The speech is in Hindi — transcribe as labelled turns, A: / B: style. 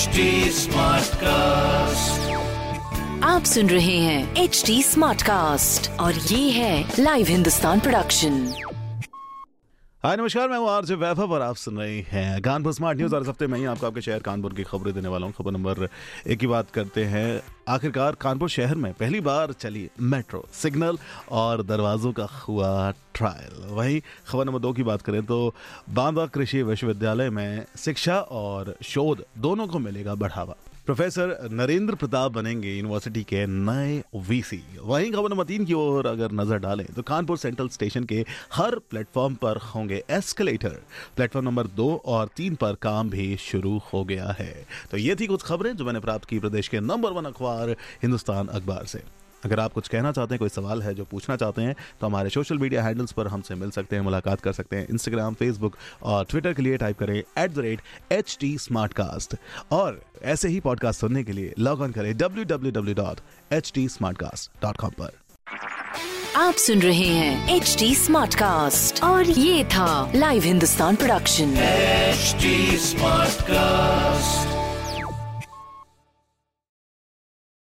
A: HD कास्ट
B: आप सुन रहे हैं एच डी स्मार्ट कास्ट और ये है लाइव हिंदुस्तान प्रोडक्शन
C: हाय नमस्कार मैं हूँ आरजे वैभव और आप सुन रहे हैं कानपुर स्मार्ट न्यूज़ और इस हफ़्ते में ही आपको आपके शहर कानपुर की खबरें देने वाला हूँ। खबर नंबर एक ही बात करते हैं। आखिरकार कानपुर शहर में पहली बार चली मेट्रो, सिग्नल और दरवाजों का हुआ ट्रायल वहीं खबर नंबर दो की बात करें तो बांदा कृषि विश्वविद्यालय में शिक्षा और शोध दोनों को मिलेगा बढ़ावा। प्रोफेसर नरेंद्र प्रताप बनेंगे यूनिवर्सिटी के नए वीसी वहीं खबर नंबर तीन की ओर अगर नज़र डालें तो कानपुर सेंट्रल स्टेशन के हर प्लेटफॉर्म पर होंगे एस्केलेटर। प्लेटफॉर्म नंबर दो और तीन पर काम भी शुरू हो गया है। तो ये थी कुछ खबरें जो मैंने प्राप्त की प्रदेश के नंबर वन अखबार हिंदुस्तान अखबार से। अगर आप कुछ कहना चाहते हैं कोई सवाल है जो पूछना चाहते हैं तो हमारे सोशल मीडिया हैंडल्स पर हमसे मिल सकते हैं मुलाकात कर सकते हैं। इंस्टाग्राम फेसबुक और ट्विटर के लिए टाइप करें at the rate H T Smartcast और ऐसे ही पॉडकास्ट सुनने के लिए लॉग ऑन करें W W W dot H T Smartcast dot com पर।
B: आप सुन रहे हैं एच टी स्मार्ट कास्ट और ये था live Hindustan production
A: HD Smartcast.